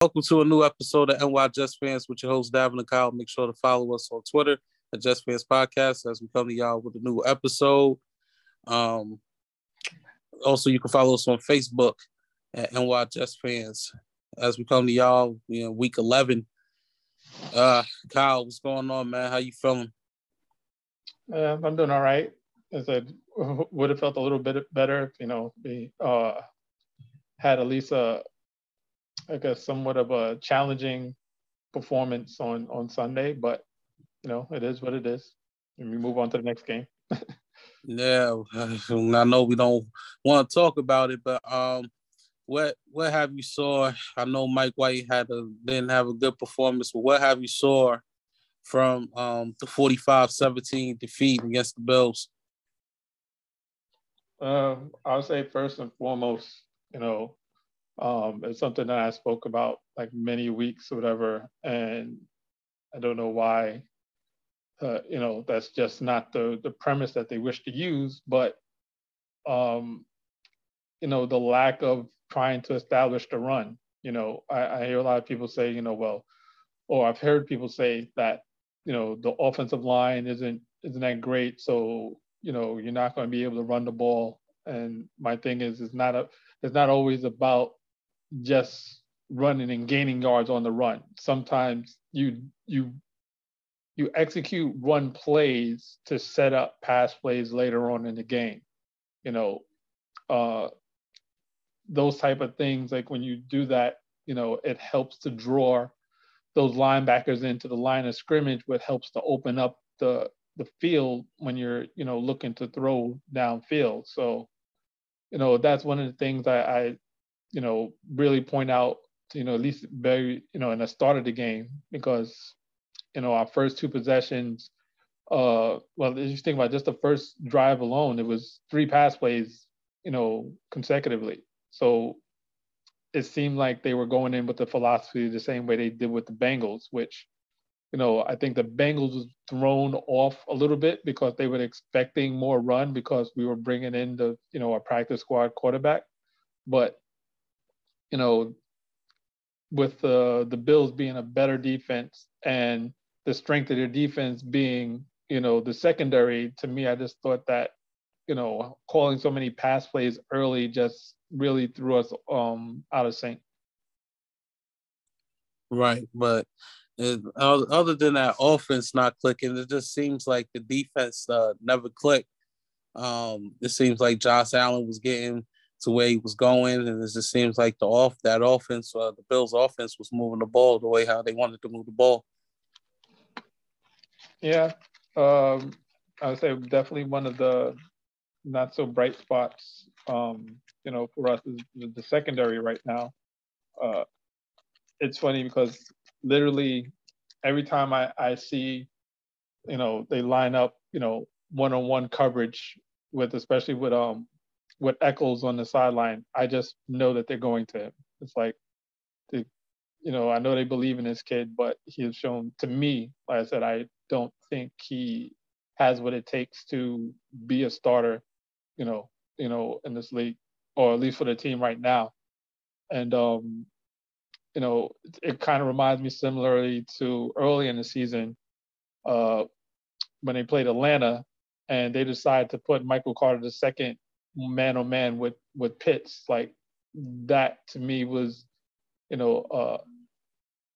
Welcome to a new episode of NY Just Fans with your host, Davin and Kyle. Make sure to follow us on Twitter at Just Fans Podcast as we come to y'all with a new episode. Um, also, you can follow us on Facebook at NY Just Fans as we come to y'all you know, week 11. Uh, Kyle, what's going on, man? How you feeling? Uh, I'm doing all right. I said, would have felt a little bit better if, you know, we uh, had at least a, I guess, somewhat of a challenging performance on on Sunday, but you know, it is what it is, and we move on to the next game. yeah, I know we don't want to talk about it, but um, what what have you saw? I know Mike White had a didn't have a good performance, but what have you saw from um the 45-17 defeat against the Bills? Um, I'll say first and foremost, you know, um, it's something that I spoke about like many weeks or whatever, and I don't know why. Uh, you know, that's just not the the premise that they wish to use, but um, you know, the lack of trying to establish the run. You know, I, I hear a lot of people say, you know, well, or I've heard people say that, you know, the offensive line isn't isn't that great, so you know, you're not going to be able to run the ball. And my thing is, it's not a, it's not always about just running and gaining yards on the run. Sometimes you you you execute run plays to set up pass plays later on in the game. You know, uh, those type of things. Like when you do that, you know, it helps to draw those linebackers into the line of scrimmage, what helps to open up the the field when you're, you know, looking to throw downfield. So, you know, that's one of the things I, I you know, really point out, you know, at least very, you know, in the start of the game, because, you know, our first two possessions, uh, well, if you think about just the first drive alone, it was three pass plays, you know, consecutively. So it seemed like they were going in with the philosophy the same way they did with the Bengals, which, you know, I think the Bengals was thrown off a little bit because they were expecting more run because we were bringing in the, you know, our practice squad quarterback. But you know, with the the Bills being a better defense and the strength of their defense being, you know, the secondary, to me, I just thought that, you know, calling so many pass plays early just really threw us um out of sync. Right, but other than that offense not clicking, it just seems like the defense uh, never clicked. Um, it seems like Josh Allen was getting to where he was going, and it just seems like the off that offense, uh, the Bills' offense was moving the ball the way how they wanted to move the ball. Yeah, um, I would say definitely one of the not so bright spots, um, you know, for us is the secondary right now. Uh, it's funny because literally every time I, I see, you know, they line up, you know, one-on-one coverage with, especially with um with Echols on the sideline, I just know that they're going to him. It's like, the, you know, I know they believe in this kid, but he has shown to me, like I said, I don't think he has what it takes to be a starter, you know, you know, in this league, or at least for the team right now. And um, you know, it, it kind of reminds me similarly to early in the season, uh, when they played Atlanta, and they decided to put Michael Carter the second man on man with with Pitts. Like that to me was, you know, uh,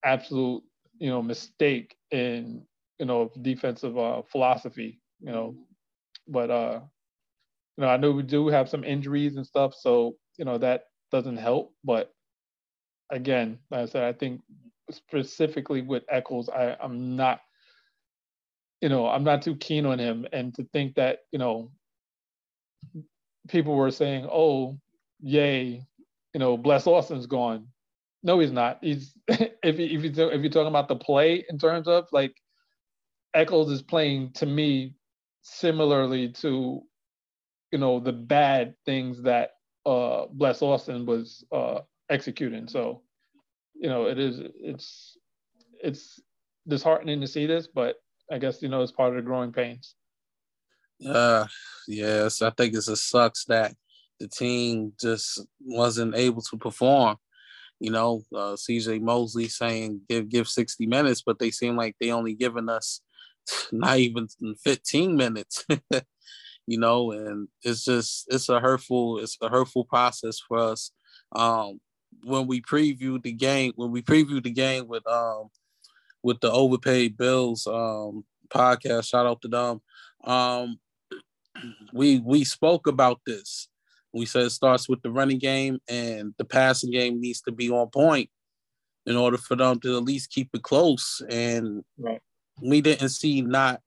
absolute you know mistake in you know defensive uh, philosophy. You know, but uh, you know I know we do have some injuries and stuff, so you know that doesn't help. But again, like I said, I think specifically with Echols, I I'm not you know, I'm not too keen on him. And to think that, you know, people were saying, "Oh, yay, you know, Bless Austin's gone." No, he's not. He's if you, if you if you're talking about the play in terms of like Echols is playing to me similarly to you know the bad things that uh Bless Austin was uh executing. So you know it is it's it's disheartening to see this, but I guess you know it's part of the growing pains. Uh, yes, I think it's a sucks that the team just wasn't able to perform. you know, uh, CJ Mosley saying give give 60 minutes, but they seem like they only giving us not even 15 minutes. you know, and it's just it's a hurtful it's a hurtful process for us. Um, when we previewed the game, when we previewed the game with um with the overpaid bills um podcast, shout out to them. Um, we we spoke about this. We said it starts with the running game and the passing game needs to be on point in order for them to at least keep it close. And right. we didn't see not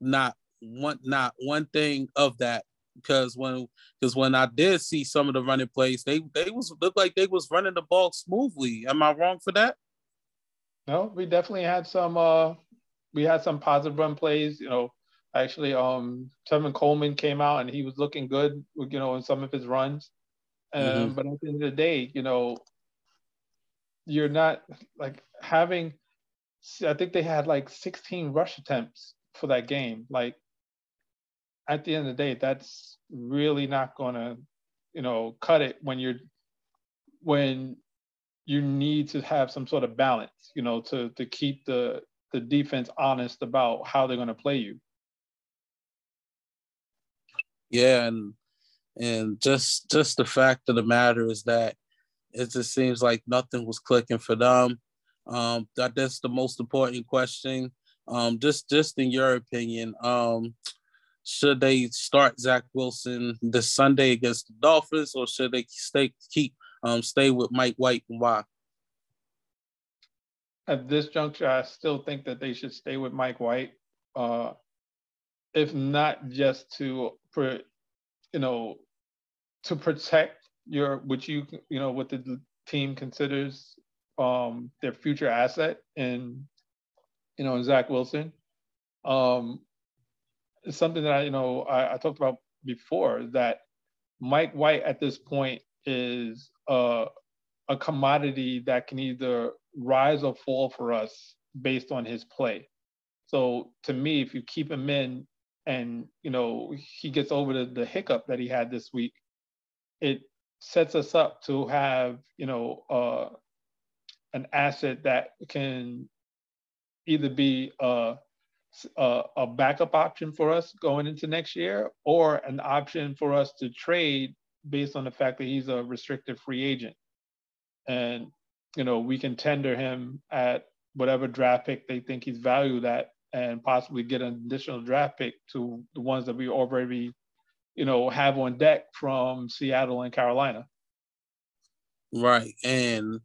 not one not one thing of that because when because when I did see some of the running plays, they they was looked like they was running the ball smoothly. Am I wrong for that? No, we definitely had some uh we had some positive run plays. You know, actually, um, Tevin Coleman came out and he was looking good. You know, in some of his runs. Um, mm-hmm. But at the end of the day, you know, you're not like having. I think they had like 16 rush attempts for that game. Like at the end of the day, that's really not going to, you know, cut it when you're when you need to have some sort of balance, you know, to to keep the the defense honest about how they're going to play you. Yeah, and and just just the fact of the matter is that it just seems like nothing was clicking for them. Um, that that's the most important question. Um, just just in your opinion, um, should they start Zach Wilson this Sunday against the Dolphins, or should they stay keep um stay with Mike White and why? At this juncture, I still think that they should stay with Mike White, uh, if not just to, you know, to protect your what you you know what the team considers um their future asset and you know Zach Wilson. Um, it's something that I, you know, I, I talked about before that Mike White at this point is a, a commodity that can either rise or fall for us based on his play. So to me, if you keep him in and you know he gets over the, the hiccup that he had this week, it sets us up to have you know uh, an asset that can either be uh, a, a backup option for us going into next year or an option for us to trade based on the fact that he's a restricted free agent. And, you know, we can tender him at whatever draft pick they think he's valued at and possibly get an additional draft pick to the ones that we already, you know, have on deck from Seattle and Carolina. Right. And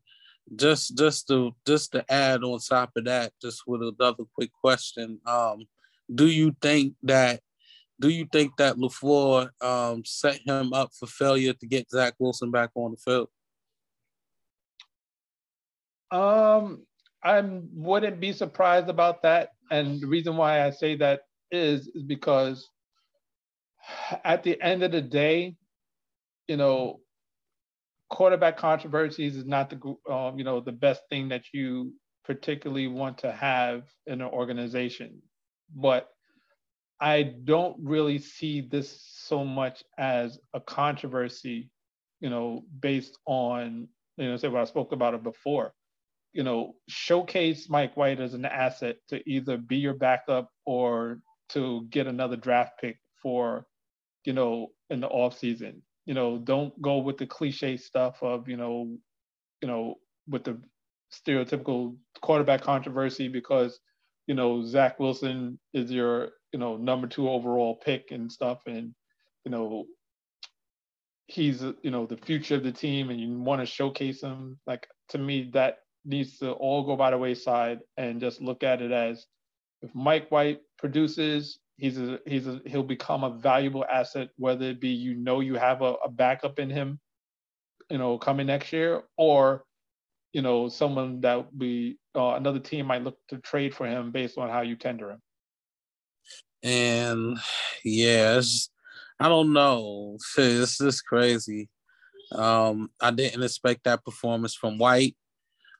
just just to just to add on top of that, just with another quick question, um, do you think that do you think that LaFleur um, set him up for failure to get Zach Wilson back on the field? Um, I wouldn't be surprised about that, and the reason why I say that is is because at the end of the day, you know, quarterback controversies is not the um, you know the best thing that you particularly want to have in an organization, but I don't really see this so much as a controversy, you know, based on you know say what I spoke about it before. You know, showcase Mike White as an asset to either be your backup or to get another draft pick for, you know, in the off season you know, don't go with the cliche stuff of, you know, you know, with the stereotypical quarterback controversy because, you know, Zach Wilson is your, you know, number two overall pick and stuff. And, you know, he's, you know, the future of the team and you want to showcase him. Like, to me, that needs to all go by the wayside and just look at it as if Mike White produces he's a he's a he'll become a valuable asset whether it be you know you have a, a backup in him you know coming next year or you know someone that be uh, another team might look to trade for him based on how you tender him. And yes i don't know. This is crazy. Um i didn't expect that performance from white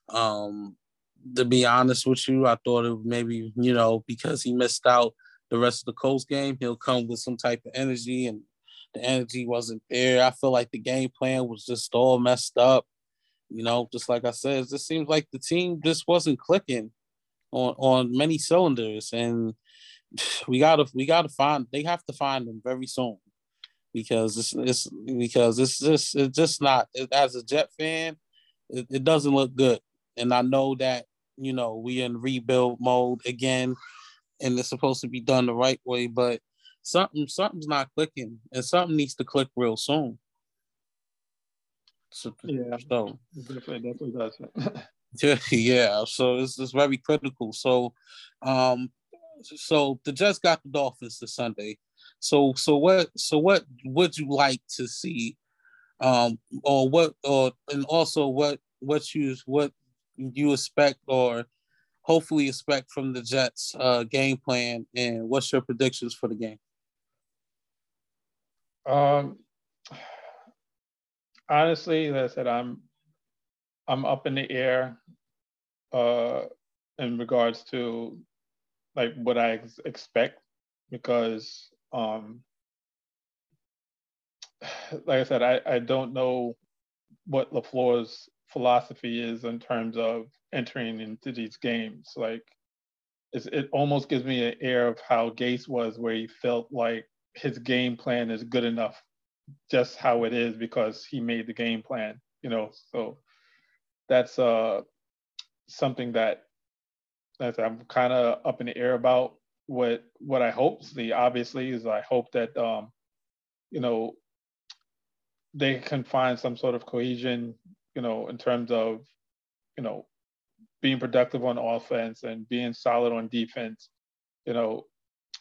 um to be honest with you i thought it maybe you know because he missed out the rest of the Colts game, he'll come with some type of energy, and the energy wasn't there. I feel like the game plan was just all messed up, You know, just like I said, it just seems like the team just wasn't clicking on on many cylinders, and we gotta we gotta find they have to find them very soon because it's it's because it's just it's just not as a Jet fan, it, it doesn't look good, and I know that you know we in rebuild mode again, and it's supposed to be done the right way, but something something's not clicking, and something needs to click real soon. So, yeah, so definitely, definitely does. yeah, so it's, it's very critical. So, um, so the Jets got the Dolphins this Sunday. So, so what, so what would you like to see, um, or what, or and also what, what you, what you expect or hopefully expect from the Jets uh, game plan, and what's your predictions for the game? Um, honestly, like I said, I'm I'm up in the air uh, in regards to like what I ex- expect because um, like I said, I, I don't know what LaFleur's philosophy is in terms of entering into these games. Like it almost gives me an air of how Gase was, where he felt like his game plan is good enough just how it is because he made the game plan, you know. So that's uh something that that I'm kind of up in the air about. What what I hope see obviously is I hope that um you know they can find some sort of cohesion, you know, in terms of you know being productive on offense and being solid on defense. You know,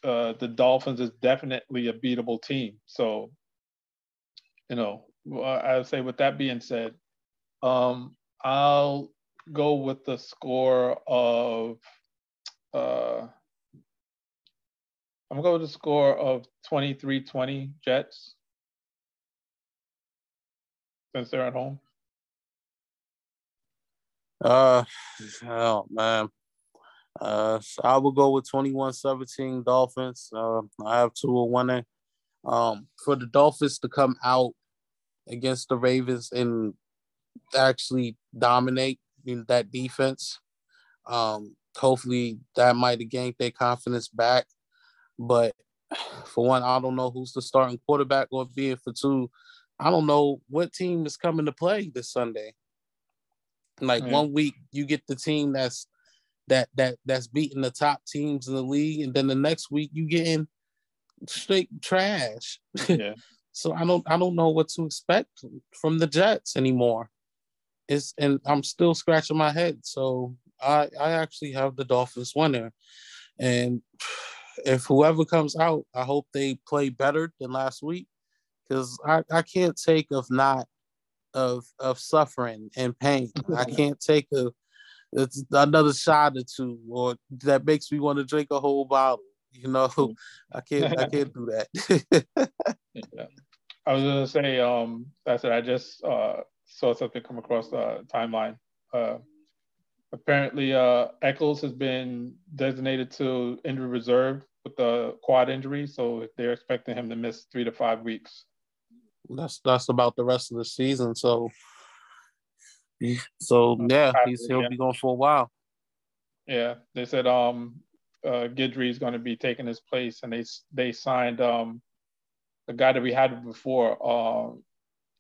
uh, the Dolphins is definitely a beatable team. So you know, I would say with that being said, um, I'll go with the score of, uh, I'm going to go with the score of 23-20 Jets since they're at home. Uh, oh man. Uh, I will go with 21-17 Dolphins. Uh, I have two winning um, for the Dolphins to come out against the Ravens and actually dominate in that defense. Um, hopefully that might have gained their confidence back. But for one, I don't know who's the starting quarterback or being for two, I don't know what team is coming to play this Sunday. Like mm-hmm. one week you get the team that's that that that's beating the top teams in the league, and then the next week you getting straight trash. Yeah. so I don't I don't know what to expect from the Jets anymore. It's and I'm still scratching my head. So I I actually have the Dolphins winner. And if whoever comes out, I hope they play better than last week. Because I, I can't take of not of of suffering and pain. I can't take a it's another shot or two, or that makes me want to drink a whole bottle. You know, I can't I can't do that. yeah. I was gonna say, um, that's it. I just uh, saw something come across the timeline. Uh, apparently, uh, Echols has been designated to injury reserve with the quad injury, so they're expecting him to miss three to five weeks. That's that's about the rest of the season. So, so yeah, he's he'll be going for a while. Yeah, they said um uh, Guidry is going to be taking his place, and they they signed um, the guy that we had before, uh,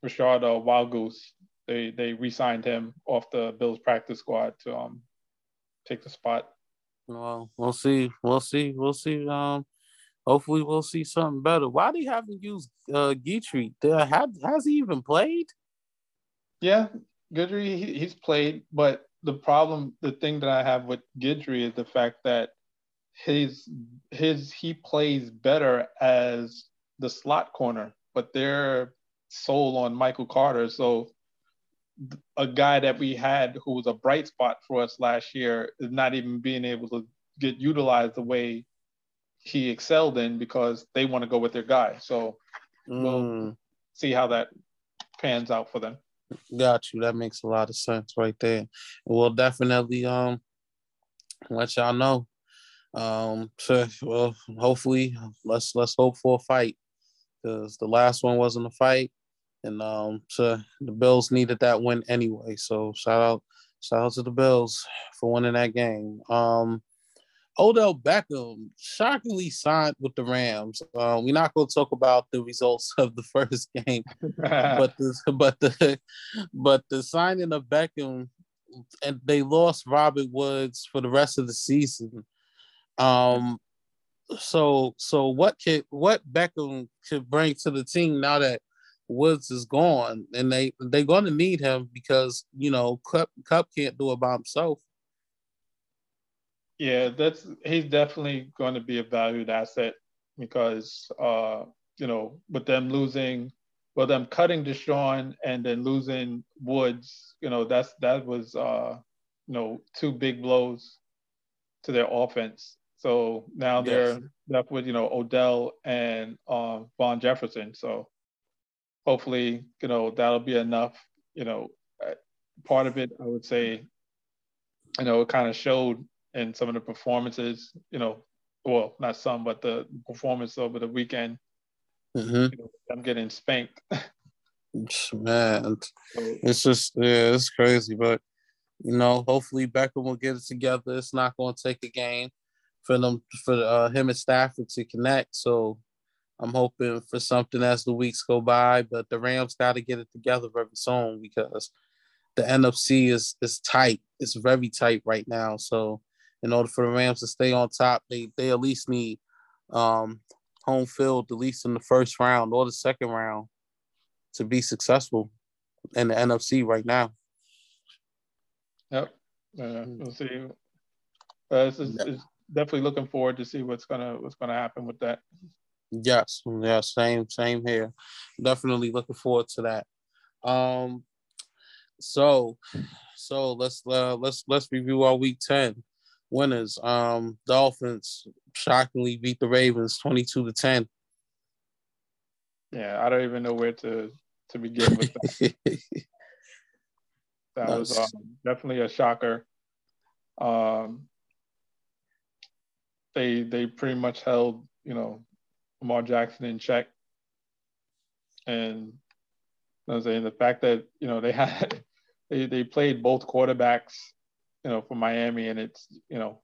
Rachad uh, Wildgoose. They they re-signed him off the Bills practice squad to um, take the spot. Well, we'll see. We'll see. We'll see. Um, hopefully, we'll see something better. Why do you haven't used uh, Guidry? Have, has he even played? Yeah, Guidry he, he's played, but the problem, the thing that I have with Guidry is the fact that his his he plays better as the slot corner, but they're sold on Michael Carter. So a guy that we had who was a bright spot for us last year is not even being able to get utilized the way he excelled in because they want to go with their guy. So mm. we'll see how that pans out for them. Got you. That makes a lot of sense right there. We'll definitely um let y'all know um, so, well, hopefully, let's let's hope for a fight because the last one wasn't a fight, and um, so the Bills needed that win anyway. So shout out, shout out to the Bills for winning that game. Um, Odell Beckham shockingly signed with the Rams. Uh, we're not going to talk about the results of the first game, but the but the but the signing of Beckham and they lost Robert Woods for the rest of the season. Um, so so what could what Beckham could bring to the team now that Woods is gone, and they they're going to need him because you know Kupp Kupp can't do it by himself. Yeah, that's he's definitely going to be a valued asset because uh, you know with them losing, well them cutting DeSean and then losing Woods, you know that's that was uh, you know two big blows to their offense. So now yes. they're left with you know Odell and uh, Van Jefferson. So hopefully you know that'll be enough. You know, uh, part of it I would say, you know, it kind of showed and some of the performances, you know, well, not some, but the performance over the weekend, mm-hmm. you know, I'm getting spanked. Man, it's just yeah, it's crazy, but you know, hopefully Beckham will get it together. It's not going to take a game for them for uh, him and Stafford to connect. So I'm hoping for something as the weeks go by. But the Rams got to get it together very soon because the NFC is is tight. It's very tight right now. So in order for the Rams to stay on top, they they at least need um, home field at least in the first round or the second round to be successful in the NFC right now. Yep, uh, we'll see. Uh, it's, it's definitely looking forward to see what's gonna what's gonna happen with that. Yes, yeah, same same here. Definitely looking forward to that. Um, so so let's uh, let's let's review our week ten winners. Um, Dolphins shockingly beat the Ravens 22 to 10. Yeah, I don't even know where to to begin with that. that was um, definitely a shocker. Um, they they pretty much held you know Lamar Jackson in check, and I was saying the fact that you know they had they, they played both quarterbacks you know, for Miami, and it's you know,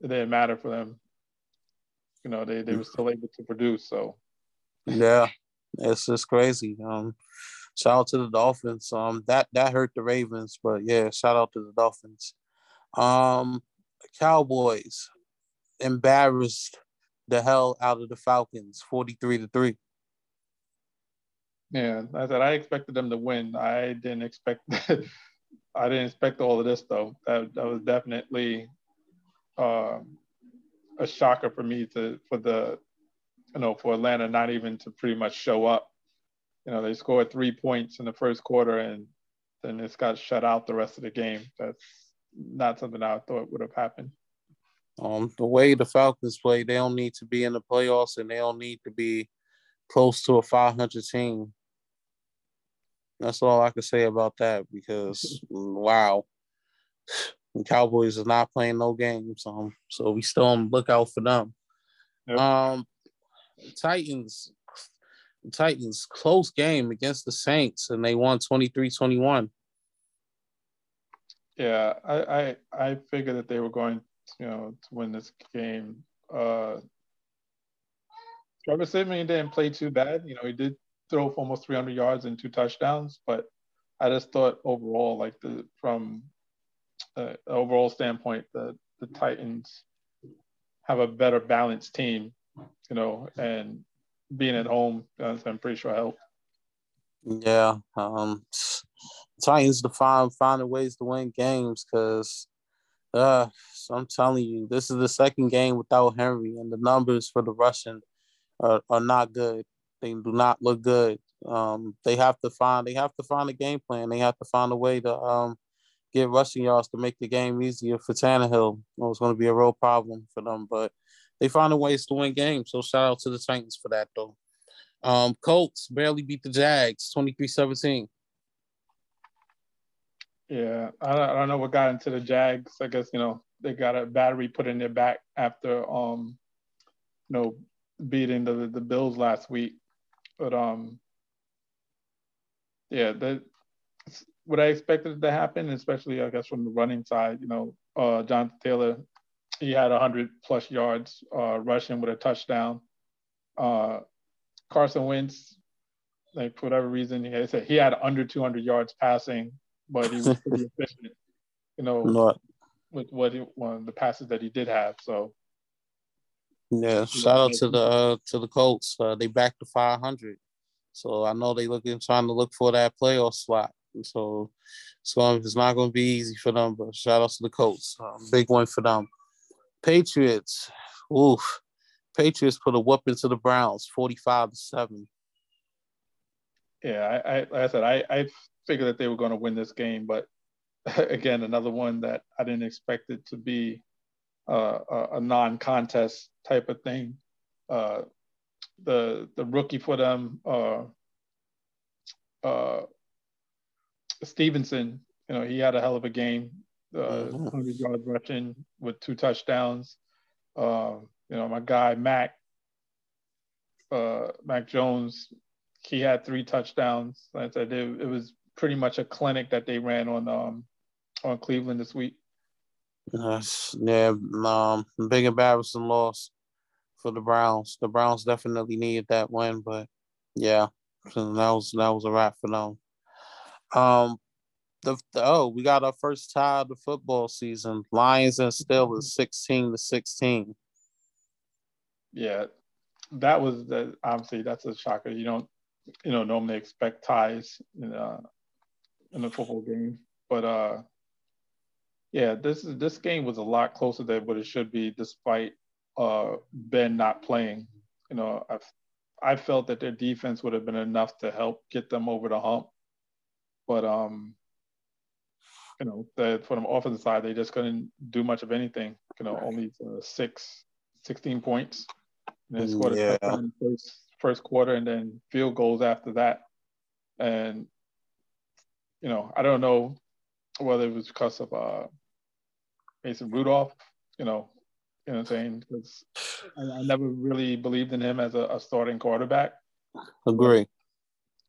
it didn't matter for them. You know, they they were still able to produce. So yeah, it's just crazy. Um, shout out to the Dolphins. Um, that that hurt the Ravens, but yeah, shout out to the Dolphins. Um, Cowboys embarrassed the hell out of the Falcons, forty three to three. Yeah, I said I expected them to win. I didn't expect I didn't expect all of this though. That that was definitely uh, a shocker for me to for the you know for Atlanta not even to pretty much show up. You know they scored three points in the first quarter and then it's got shut out the rest of the game. That's not something I thought would have happened. Um, the way the Falcons play, they don't need to be in the playoffs and they don't need to be close to a 500 team. That's all I can say about that because wow, the Cowboys is not playing no games, um, so we still on lookout for them. Yep. Um, Titans, Titans close game against the Saints, and they won 23-21. Yeah, I, I I figured that they were going, you know, to win this game. Uh, Trevor Siemian didn't play too bad. You know, he did throw for almost 300 yards and two touchdowns, but I just thought overall, like the from uh, overall standpoint, the the Titans have a better balanced team, you know, and being at home, I'm pretty sure helped. Yeah, um, Titans to find finding ways to win games because, uh, so I'm telling you, this is the second game without Henry, and the numbers for the rushing are, are not good. They do not look good. Um, they have to find they have to find a game plan. They have to find a way to um, get rushing yards to make the game easier for Tannehill. It was going to be a real problem for them, but they find a ways to win games. So shout out to the Titans for that, though. Um, Colts barely beat the Jags, 23-17. Yeah, I don't, I don't know what got into the Jags. I guess, you know, they got a battery put in their back after, um, you know, beating the, the Bills last week. But um, yeah, that what I expected to happen, especially I guess from the running side. You know, uh, Jonathan Taylor, he had 100 plus yards uh, rushing with a touchdown. Uh, Carson Wentz, like for whatever reason, he said he had under 200 yards passing, but he was pretty efficient. You know, Not. with what he, one of the passes that he did have. So. Yeah, shout out to the uh, to the Colts. Uh, they backed to 500, so I know they looking trying to look for that playoff slot. So it's going it's not going to be easy for them. But shout out to the Colts, um, big one for them. Patriots, oof, Patriots put a whooping to the Browns, forty-five to seven. Yeah, I, I like I said, I, I figured that they were going to win this game, but again, another one that I didn't expect it to be uh, a, a, non-contest type of thing. Uh, the the rookie for them, uh, uh, Stevenson, you know, he had a hell of a game. Uh, 100 mm-hmm. yards rushing with two touchdowns. Uh, you know, my guy Mac, uh, Mac Jones, he had three touchdowns. Like I said, it, it, was pretty much a clinic that they ran on um, on Cleveland this week. Yeah, um, big embarrassing loss for the Browns. The Browns definitely needed that win, but yeah, that was that was a wrap for them. Um, the, the, oh, we got our first tie of the football season. Lions and Steelers, sixteen to sixteen. Yeah, that was the obviously that's a shocker. You don't you know normally expect ties in uh in a football game, but uh yeah, this is this game was a lot closer than what it should be, despite uh Ben not playing. You know, I I felt that their defense would have been enough to help get them over the hump, but um you know, the, for the offensive side, they just couldn't do much of anything. You know, only uh, six, 16 points. And they scored yeah. a touchdown first, first quarter and then field goals after that. And, you know, I don't know whether it was because of uh, Mason Rudolph, you know, you know what I'm saying? Because I, I, never really believed in him as a, a starting quarterback. Agree.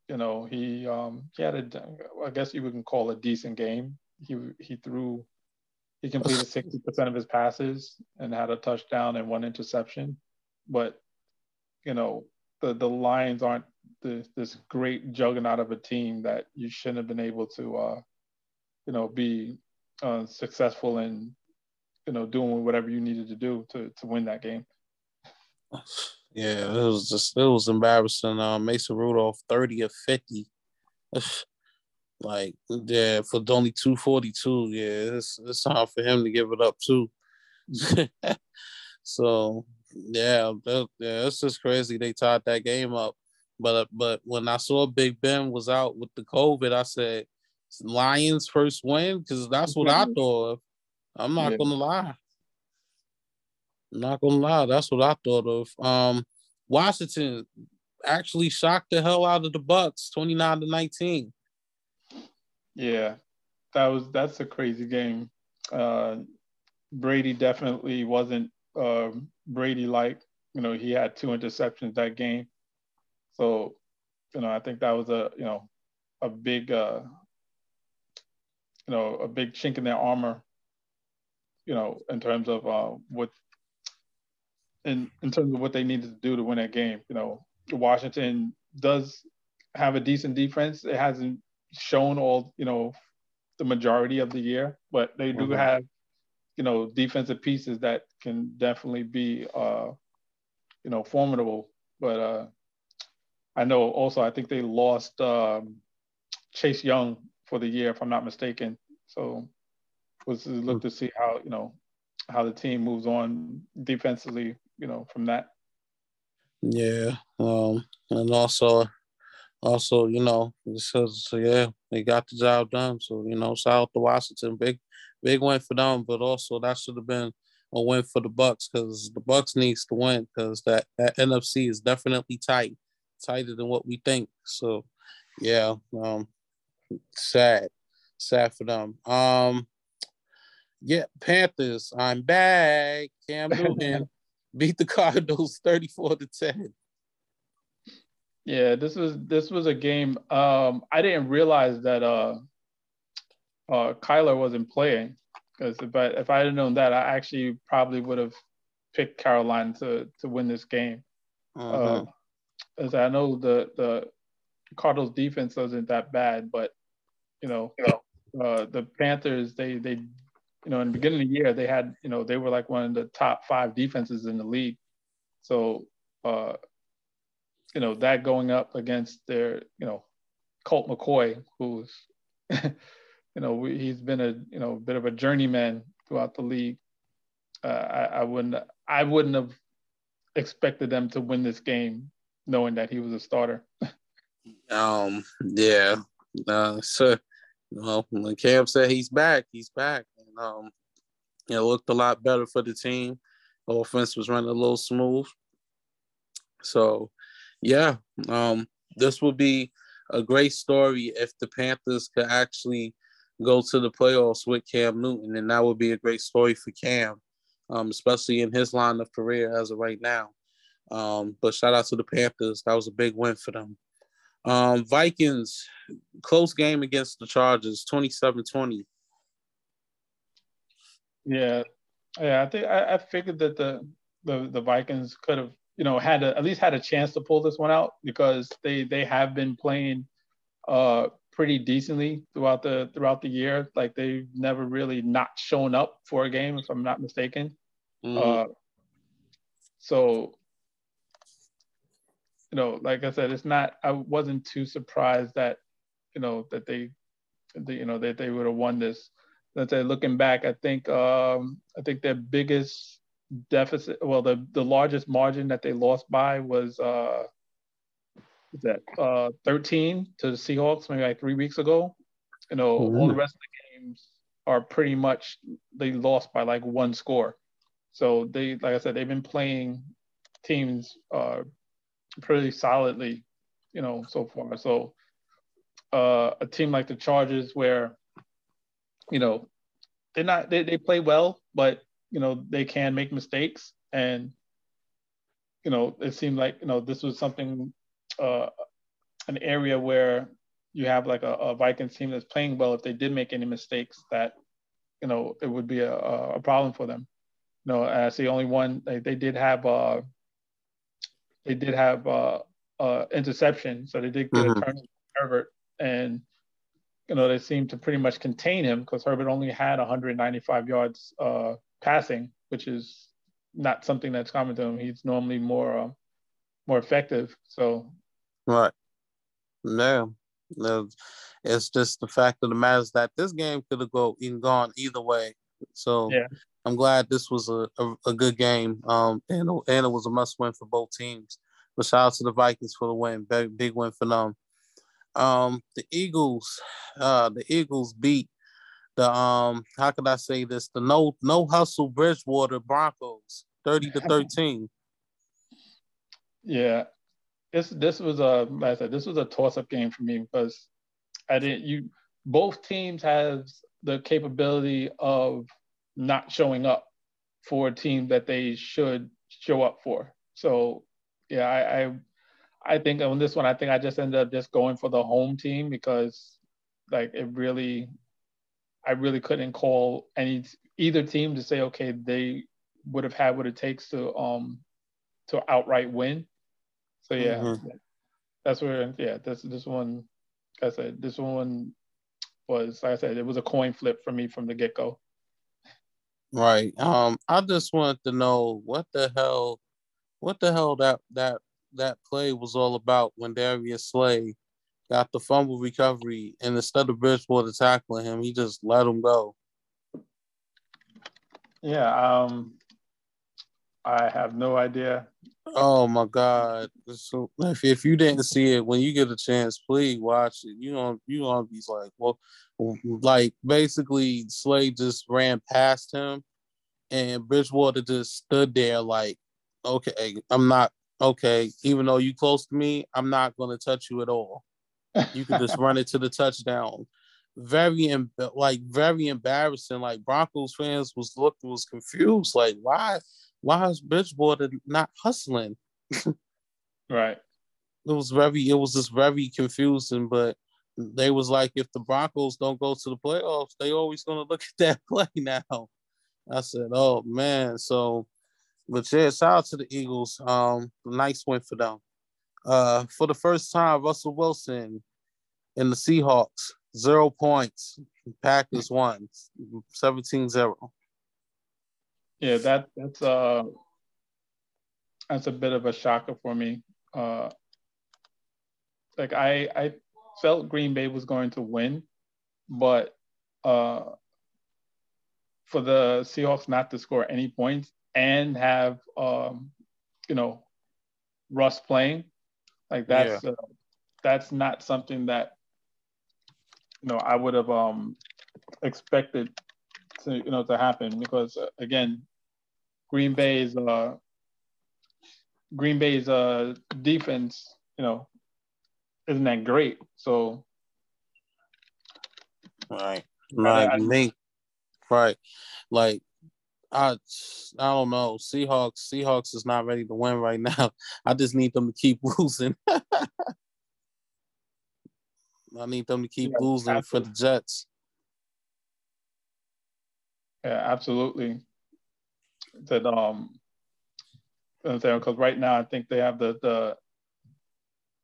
You know, he um, he had a, I guess you wouldn't call a decent game he he threw he completed 60% of his passes and had a touchdown and one interception. But you know, the the Lions aren't the, this great juggernaut of a team that you shouldn't have been able to uh, you know, be uh, successful in you know doing whatever you needed to do to to win that game. Yeah, it was just it was embarrassing. Uh, Mason Rudolph, 30 of 50. Like, yeah, for only 242, yeah, it's, it's time for him to give it up too. so, yeah, that, yeah, it's just crazy they tied that game up. But but when I saw Big Ben was out with the COVID, I said, Lions first win because that's what I thought of. I'm not yeah. gonna lie. I'm not gonna lie, that's what I thought of. Um, Washington actually shocked the hell out of the Bucs, 29 to 19. Yeah, that was that's a crazy game. Uh, Brady definitely wasn't uh, Brady like. You know, he had two interceptions that game. So, you know, I think that was a you know a big uh, you know a big chink in their armor. You know, in terms of uh, what in in terms of what they needed to do to win that game. You know, Washington does have a decent defense. It hasn't shown all you know the majority of the year, but they do mm-hmm. have you know defensive pieces that can definitely be uh, you know formidable. But uh, I know also I think they lost um, Chase Young for the year, if I'm not mistaken. So was look mm. to see how you know how the team moves on defensively, you know, from that. Yeah, um, and also also, you know, because yeah, they got the job done. So, you know, shout out to Washington. Big big win for them, but also that should have been a win for the Bucs because the Bucs needs to win because that, that NFC is definitely tight, tighter than what we think. So yeah, um sad. Sad for them. Um yeah, Panthers, I'm back. Cam Newton beat the Cardinals 34 to 10. Yeah, this was this was a game. Um, I didn't realize that uh, uh, Kyler wasn't playing because if I if I had known that, I actually probably would have picked Carolina to to win this game. Uh-huh. Uh, as I know the the Cardinals defense wasn't that bad, but you know, you know uh, the Panthers they they you know in the beginning of the year they had you know they were like one of the top five defenses in the league. So uh, you know, that going up against their, you know, Colt McCoy, who's, you know, he's been a, you know, a bit of a journeyman throughout the league. Uh, I, I wouldn't, I wouldn't have expected them to win this game knowing that he was a starter. um, yeah. Uh, so, well, when Cam said he's back, he's back. Um, it looked a lot better for the team. The offense was running a little smooth. So, yeah, um, this would be a great story if the Panthers could actually go to the playoffs with Cam Newton, and that would be a great story for Cam, um, especially in his line of career as of right now. Um, but shout out to the Panthers. That was a big win for them. Um, Vikings, close game against the Chargers, 27-20. Yeah. Yeah, I think I, I figured that the, the the Vikings could have you know had a, at least had a chance to pull this one out because they they have been playing uh pretty decently throughout the throughout the year. Like they've never really not shown up for a game, if I'm not mistaken. Mm-hmm. Uh, so you know, like I said, it's not. I wasn't too surprised that you know that they, they you know that they would have won this. Let's say looking back, I think um, I think their biggest deficit. Well, the the largest margin that they lost by was uh, that uh, 13 to the Seahawks maybe like three weeks ago. You know, all the rest of the games are pretty much they lost by like one score. So they, like I said, they've been playing teams uh, pretty solidly, you know, so far. So uh, a team like the Chargers, where you know they're not they, they play well, but you know they can make mistakes. And you know it seemed like you know this was something uh, an area where you have like a, a Vikings team that's playing well. If they did make any mistakes that you know it would be a, a problem for them. You know as the only one they, they did have uh they did have uh, uh interception. So they did get mm-hmm. a turn Herbert. And you know they seemed to pretty much contain him because Herbert only had 195 yards uh passing, which is not something that's common to him. He's normally more uh, more effective. So, right, no, no, it's just the fact of the matter is that this game could have go gone either way. So, yeah. I'm glad this was a, a, a good game, um, and and it was a must win for both teams. But shout out to the Vikings for the win, big big win for them. Um, the Eagles, uh, the Eagles beat the um how could I say this? The no no hustle Bridgewater Broncos 30 to 13. yeah. This this was a like I said, this was a toss-up game for me because I didn't you both teams have the capability of not showing up for a team that they should show up for. So yeah, I, I I think on this one, I think I just ended up just going for the home team because like it really I really couldn't call any either team to say okay they would have had what it takes to um to outright win. So yeah, mm-hmm. that's where yeah this this one like I said this one was like I said it was a coin flip for me from the get go. Right. Um. I just wanted to know what the hell, what the hell that that that play was all about when Darius Slay got the fumble recovery, and instead of Bridgewater tackling him, he just let him go. Yeah, um, I have no idea. Oh my God! So if, if you didn't see it, when you get a chance, please watch it. You know, you gonna be like, well, like basically, Slay just ran past him, and Bridgewater just stood there like, okay, I'm not okay. Even though you close to me, I'm not gonna touch you at all. You can just run it to the touchdown. Very like very embarrassing. Like Broncos fans was looked was confused. Like why why is Bridgewater not hustling? right. it was very it was just very confusing, but they was like if the Broncos don't go to the playoffs, they always gonna look at that play now. I said, oh man. So but yeah, shout out to the Eagles. Um, nice win for them. Uh, for the first time, Russell Wilson and the Seahawks, zero points. Packers won 17-0. Yeah, that that's uh that's a bit of a shocker for me. Uh like I I felt Green Bay was going to win, but uh for the Seahawks not to score any points and have um, you know Russ playing, like that's yeah. uh, that's not something that you know I would have um, expected to you know to happen because uh, again, Green Bay's uh, Green Bay's uh, defense, you know, isn't that great. So, right, right, I, I, right, like I I don't know. Seahawks Seahawks is not ready to win right now. I just need them to keep losing. I need them to keep yeah, losing absolutely. for the Jets. Yeah, absolutely. That um because right now I think they have the the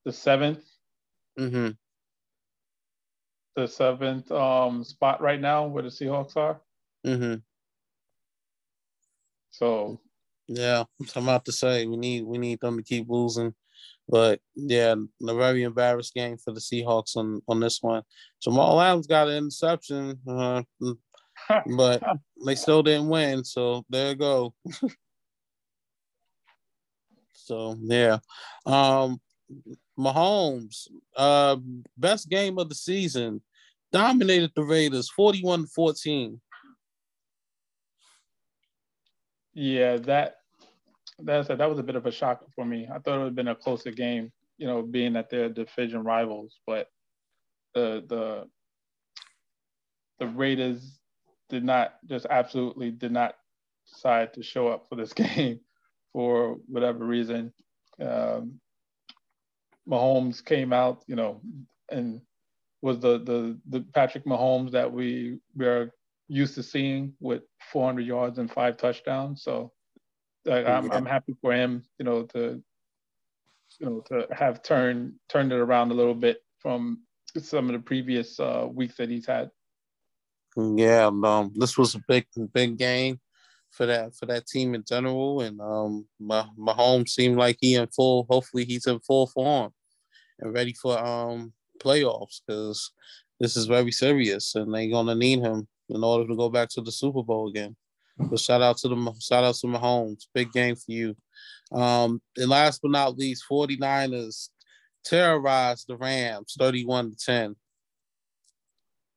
the 7th mm-hmm. the seventh um spot right now where the Seahawks are. Mm-hmm. So yeah, I'm about to say we need we need them to keep losing. But yeah, a very embarrassed game for the Seahawks on, on this one. Jamal Adams got an interception, uh, but they still didn't win. So there you go. so yeah, um, Mahomes, uh, best game of the season, dominated the Raiders, forty-one fourteen. Yeah, that that's that was a bit of a shock for me. I thought it would have been a closer game, you know, being that they're division rivals, but the the the Raiders did not just absolutely did not decide to show up for this game for whatever reason. Um, Mahomes came out, you know, and was the the the Patrick Mahomes that we we are used to seeing with 400 yards and five touchdowns. So like, I'm, yeah. I'm happy for him, you know, to you know to have turned turned it around a little bit from some of the previous uh, weeks that he's had. Yeah, um, this was a big big game for that for that team in general, and um, Mahomes seemed like he in full. Hopefully, he's in full form and ready for um playoffs because this is very serious, and they're gonna need him in order to go back to the Super Bowl again. But shout out to the shout out to Mahomes. Big game for you. Um, and last but not least, 49ers terrorized the Rams 31 to 10.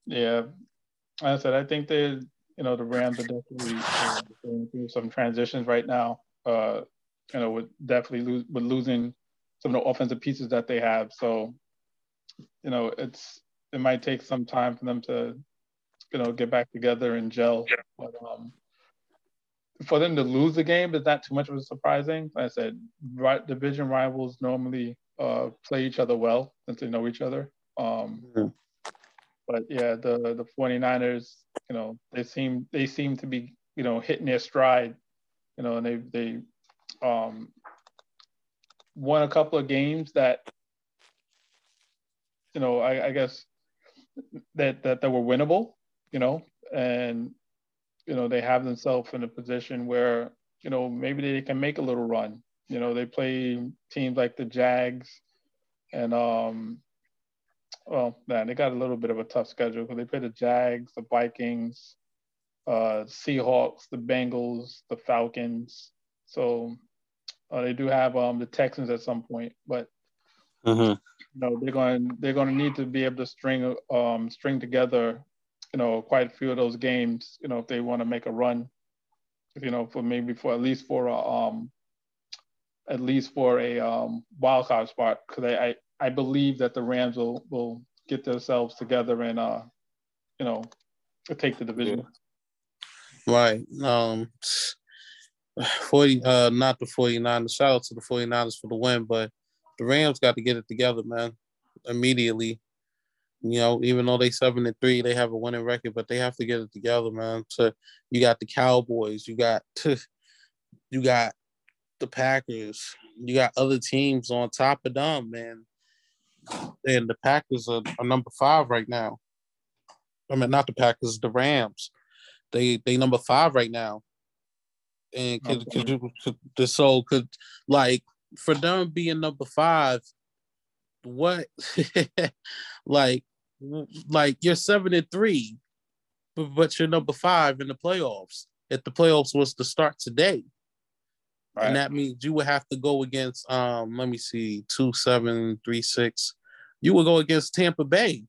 Yeah. Like I said, I think they, you know, the Rams are definitely uh, going through some transitions right now. Uh, you know, with definitely lose, with losing some of the offensive pieces that they have. So, you know, it's it might take some time for them to you know get back together and gel. Yeah. But um, for them to lose the game is not too much of a surprising. Like I said, right, division rivals normally uh, play each other well since they know each other. Um, mm-hmm. But yeah, the the 49ers, you know, they seem they seem to be you know hitting their stride, you know, and they they um, won a couple of games that you know I, I guess that that that were winnable you know, and you know they have themselves in a position where you know maybe they can make a little run. You know, they play teams like the Jags, and um, well, man, they got a little bit of a tough schedule because they play the Jags, the Vikings, uh, Seahawks, the Bengals, the Falcons. So uh, they do have um, the Texans at some point, but mm-hmm. you know they're going they're going to need to be able to string um, string together you know, quite a few of those games, you know, if they want to make a run, you know, for maybe for at least for a, um, at least for a um, wild card spot, because I, I, I believe that the Rams will will get themselves together and uh, you know, take the division. Right. Um, 40 uh not the 49ers shout out to the 49ers for the win but the Rams got to get it together, man, immediately. You know, even though they seven and three, they have a winning record, but they have to get it together, man. So you got the Cowboys, you got you got the Packers, you got other teams on top of them, man. And the Packers are, are number five right now. I mean, not the Packers, the Rams. They they number five right now. And could, okay. could, could, could so could like for them being number five, what like like you're seven and three, but, but you're number five in the playoffs. If the playoffs was to start today, right. and that means you would have to go against um, let me see, two seven three six. You would go against Tampa Bay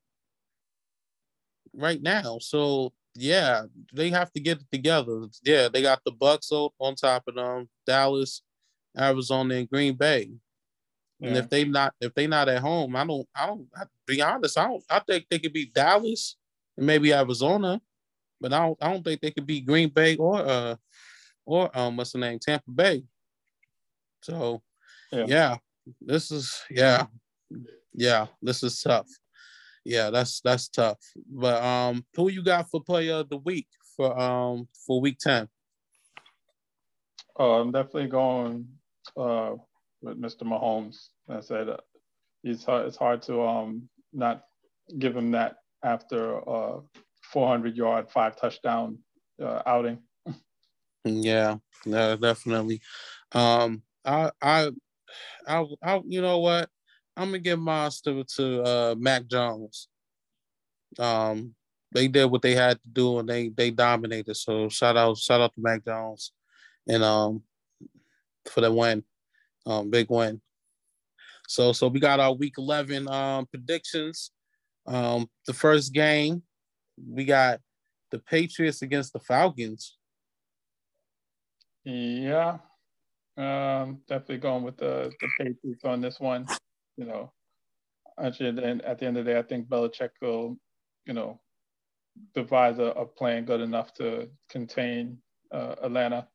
right now. So yeah, they have to get it together. Yeah, they got the Bucs on top of them, Dallas, Arizona, and Green Bay. Yeah. And if they not if they not at home, I don't I don't I, be honest. I don't I think they could be Dallas and maybe Arizona, but I don't I don't think they could be Green Bay or uh or um what's the name Tampa Bay. So yeah, yeah this is yeah yeah this is tough. Yeah, that's that's tough. But um, who you got for player of the week for um for week ten? Oh, I'm definitely going uh with Mr. Mahomes. I said uh, he's hard, it's hard to um not give him that after a 400 yard, five touchdown uh, outing. Yeah, no, definitely. Um, I, I, I, I, you know what? I'm gonna give mine to to uh, Mac Jones. Um, they did what they had to do and they they dominated. So shout out shout out to Mac Jones, and um, for the win um, big win. So so we got our week 11 um, predictions. Um, the first game, we got the Patriots against the Falcons. Yeah, um, definitely going with the the Patriots on this one. You know, actually, at the end of the day, I think Belichick will, you know, devise a, a plan good enough to contain uh, Atlanta.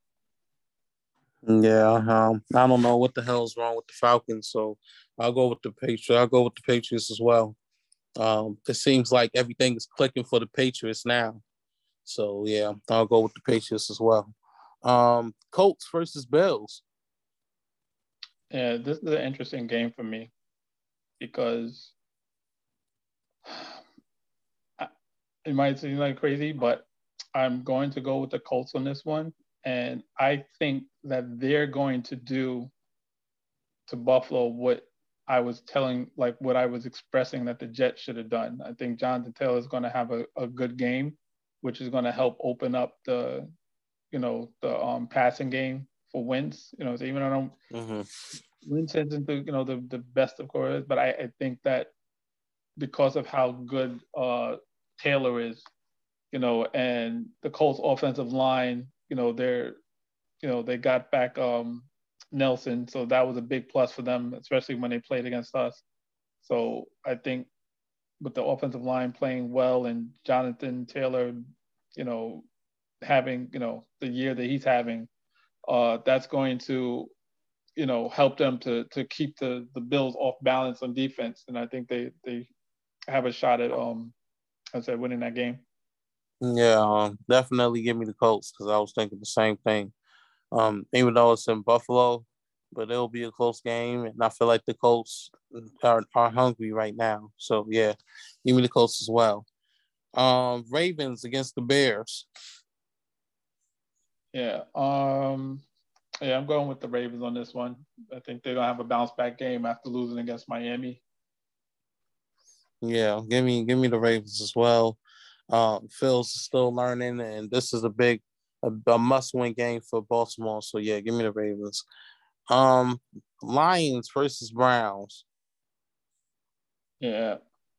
Yeah, um, I don't know what the hell's wrong with the Falcons, so I'll go with the Patriots. I'll go with the Patriots as well. Um, it seems like everything is clicking for the Patriots now, so yeah, I'll go with the Patriots as well. Um, Colts versus Bills. Yeah, this is an interesting game for me because it might seem like crazy, but I'm going to go with the Colts on this one and I think that they're going to do to Buffalo what I was telling, like what I was expressing that the Jets should have done. I think Jonathan Taylor is going to have a, a good game, which is going to help open up the, you know, the um, passing game for Wentz. You know, so even though I don't, mm-hmm. Wentz isn't the, you know, the, the best of course, but I, I think that because of how good uh, Taylor is, you know, and the Colts offensive line you know they're you know they got back um, Nelson, so that was a big plus for them, especially when they played against us. So I think with the offensive line playing well and Jonathan Taylor, you know, having you know the year that he's having, uh, that's going to you know help them to to keep the the Bills off balance on defense, and I think they they have a shot at um I said winning that game. Yeah, um, definitely give me the Colts because I was thinking the same thing. Um, even though it's in Buffalo, but it'll be a close game, and I feel like the Colts are, are hungry right now. So yeah, give me the Colts as well. Um, Ravens against the Bears. Yeah, um, yeah, I'm going with the Ravens on this one. I think they're gonna have a bounce back game after losing against Miami. Yeah, give me give me the Ravens as well. Um, Fields still learning, and this is a big, a, a must-win game for Baltimore. So yeah, give me the Ravens. Um, Lions versus Browns. Yeah,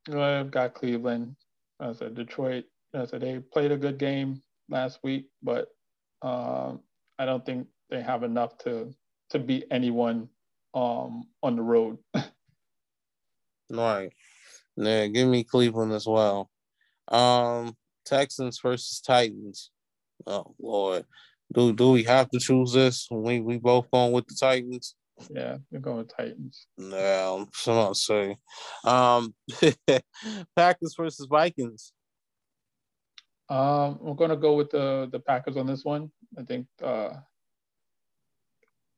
I've got Cleveland. I said Detroit. I said they played a good game last week, but um, I don't think they have enough to to beat anyone um, on the road. right. Yeah, give me Cleveland as well. Um, Texans versus Titans. Oh Lord, do do we have to choose this? We we both going with the Titans. Yeah, we're going with Titans. No, I'm say. Um, Packers versus Vikings. Um, we're gonna go with the the Packers on this one. I think uh,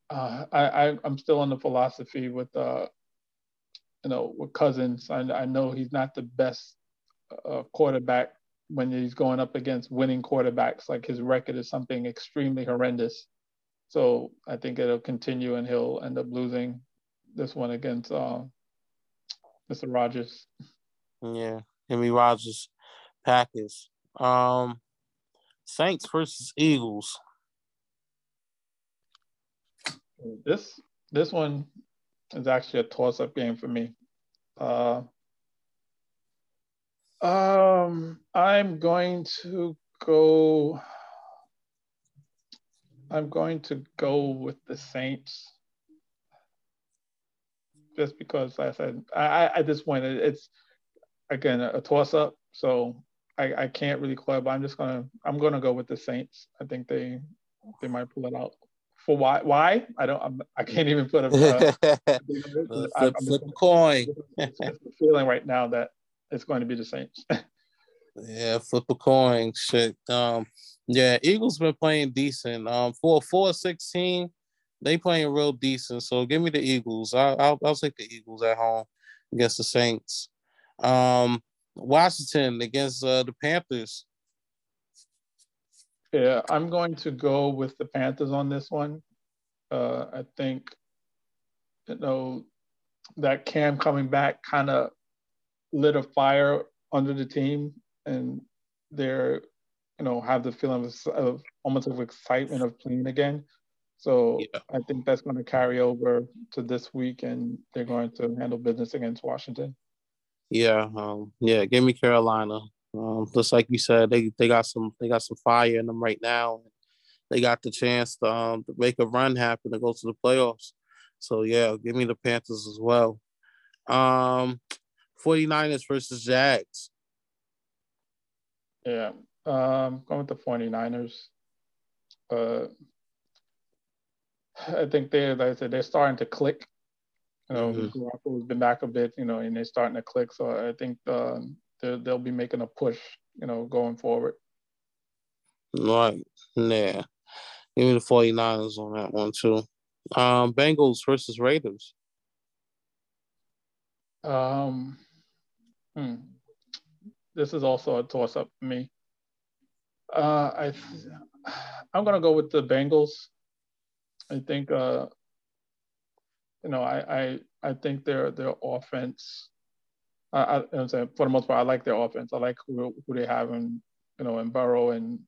uh, I, I I'm still on the philosophy with uh, you know, with Cousins. I, I know he's not the best uh, quarterback when he's going up against winning quarterbacks. Like his record is something extremely horrendous. So I think it'll continue and he'll end up losing this one against uh, Mr. Rodgers. Yeah, Aaron Rodgers, Packers. Um, Saints versus Eagles. This this one is actually a toss-up game for me. Uh, um, I'm going to go. I'm going to go with the Saints just because, like I said, I, at this point it's again a toss up, so I, I can't really call it. But I'm just gonna I'm gonna go with the Saints. I think they they might pull it out. For why? Why? I don't. I'm, I can not even put a uh, flip, flip a coin. feeling right now that it's going to be the Saints. yeah, flip a coin. Shit. Um, yeah, Eagles been playing decent. Um, for four sixteen, they playing real decent. So give me the Eagles. I'll, I'll I'll take the Eagles at home against the Saints. Um, Washington against uh, the Panthers. Yeah, I'm going to go with the Panthers on this one. Uh, I think, you know, that Cam coming back kind of lit a fire under the team, and they're you know have the feeling of, of almost of excitement of playing again. So yeah. I think that's going to carry over to this week, and they're going to handle business against Washington. Yeah, um, yeah. Give me Carolina. Um, just like you said, they they got some they got some fire in them right now. They got the chance to, um, to make a run happen to go to the playoffs. So yeah, give me the Panthers as well. Um, 49ers versus Jags. Yeah, um, going with the 49ers. Uh, I think they, like I said, they're starting to click. You know, mm-hmm. has been back a bit, you know, and they're starting to click. So I think um, they'll be making a push, you know, going forward. Right. Yeah. Give me the 49ers on that one, too. Um, Bengals versus Raiders. Um, hmm. This is also a toss up for me. Uh, I I'm gonna go with the Bengals. I think uh, you know I I I think their their offense. I, I am saying for the most part I like their offense. I like who, who they have in you know in Burrow and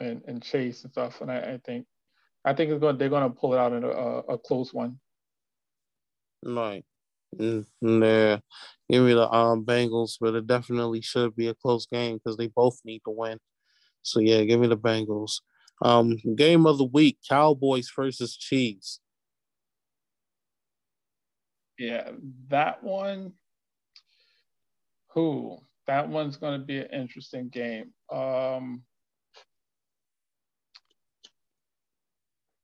and, and Chase and stuff. And I, I think I think it's going they're gonna pull it out in a, a close one. Right. Mm, yeah, give me the um Bengals, but it definitely should be a close game because they both need to win. So yeah, give me the Bengals. Um, game of the week: Cowboys versus Chiefs. Yeah, that one. Who? That one's going to be an interesting game. Um,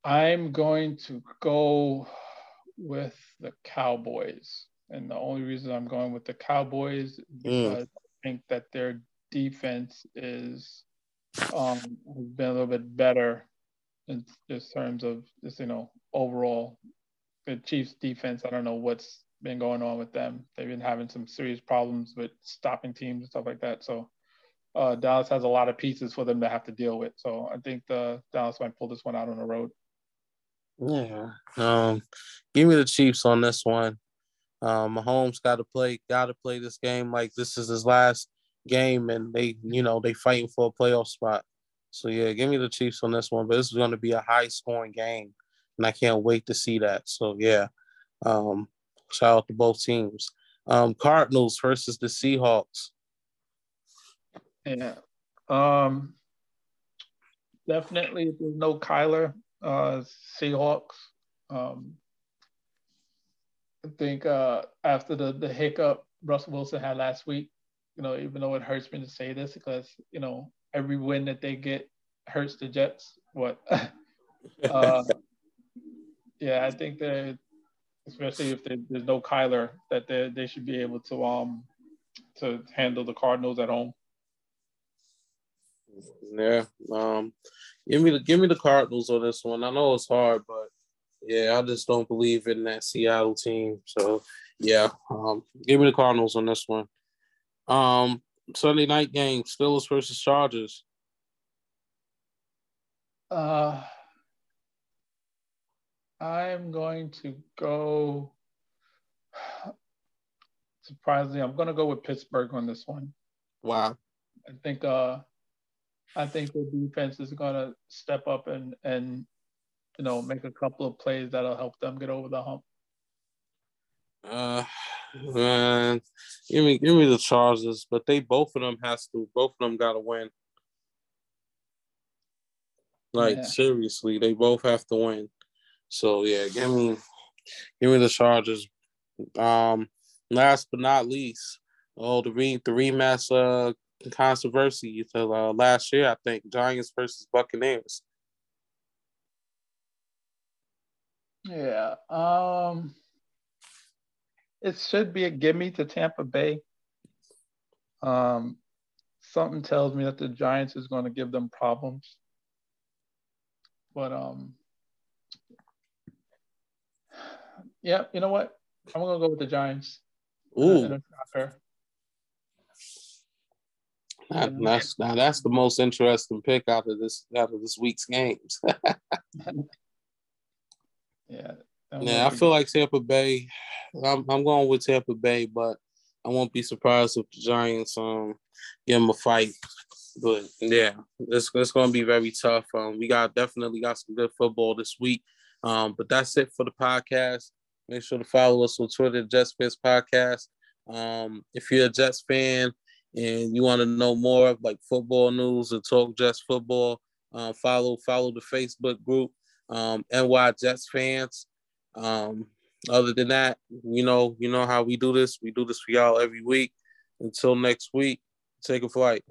I'm going to go with the Cowboys. And the only reason I'm going with the Cowboys because mm. I think that their defense is um, has been a little bit better in just terms of just you know overall the Chiefs defense. I don't know what's been going on with them. They've been having some serious problems with stopping teams and stuff like that. So uh, Dallas has a lot of pieces for them to have to deal with. So I think the Dallas might pull this one out on the road. Yeah. Um, give me the Chiefs on this one. Um, Mahomes got to play, got to play this game like this is his last game, and they, you know, they fighting for a playoff spot. So yeah, give me the Chiefs on this one. But this is going to be a high scoring game, and I can't wait to see that. So yeah, um, shout out to both teams. Um, Cardinals versus the Seahawks. Yeah, um, definitely. There's no Kyler uh, Seahawks. Um, I think uh, after the the hiccup Russell Wilson had last week, you know, even though it hurts me to say this because you know every win that they get hurts the Jets. What? uh, yeah, I think that especially if there's no Kyler, that they they should be able to um to handle the Cardinals at home. Yeah. Um, give me the give me the Cardinals on this one. I know it's hard, but yeah, I just don't believe in that Seattle team. So yeah, um, give me the Cardinals on this one. Um, Sunday night game, Steelers versus Chargers. Uh, I'm going to go. Surprisingly, I'm going to go with Pittsburgh on this one. Wow. I think uh, I think the defense is going to step up and and you know make a couple of plays that'll help them get over the hump. Uh, man, give me give me the Chargers, but they both of them has to both of them got to win. Like yeah. seriously, they both have to win. So yeah, give me give me the Chargers. Um, last but not least, oh the re the rematch uh controversy to uh, last year, I think Giants versus Buccaneers. Yeah. Um it should be a gimme to Tampa Bay. Um something tells me that the Giants is going to give them problems. But um yeah, you know what? I'm gonna go with the Giants. Ooh. That, that's now that's the most interesting pick out of this out of this week's games. yeah. Yeah, I feel like Tampa Bay. I'm I'm going with Tampa Bay, but I won't be surprised if the Giants um give them a fight. But yeah, it's it's gonna be very tough. Um, we got definitely got some good football this week. Um, but that's it for the podcast. Make sure to follow us on Twitter, Jets Fans Podcast. Um, if you're a Jets fan and you want to know more like football news or talk Jets football, uh, follow follow the Facebook group, um, NY Jets fans. Um, other than that, you know, you know how we do this. We do this for y'all every week. Until next week, take a flight.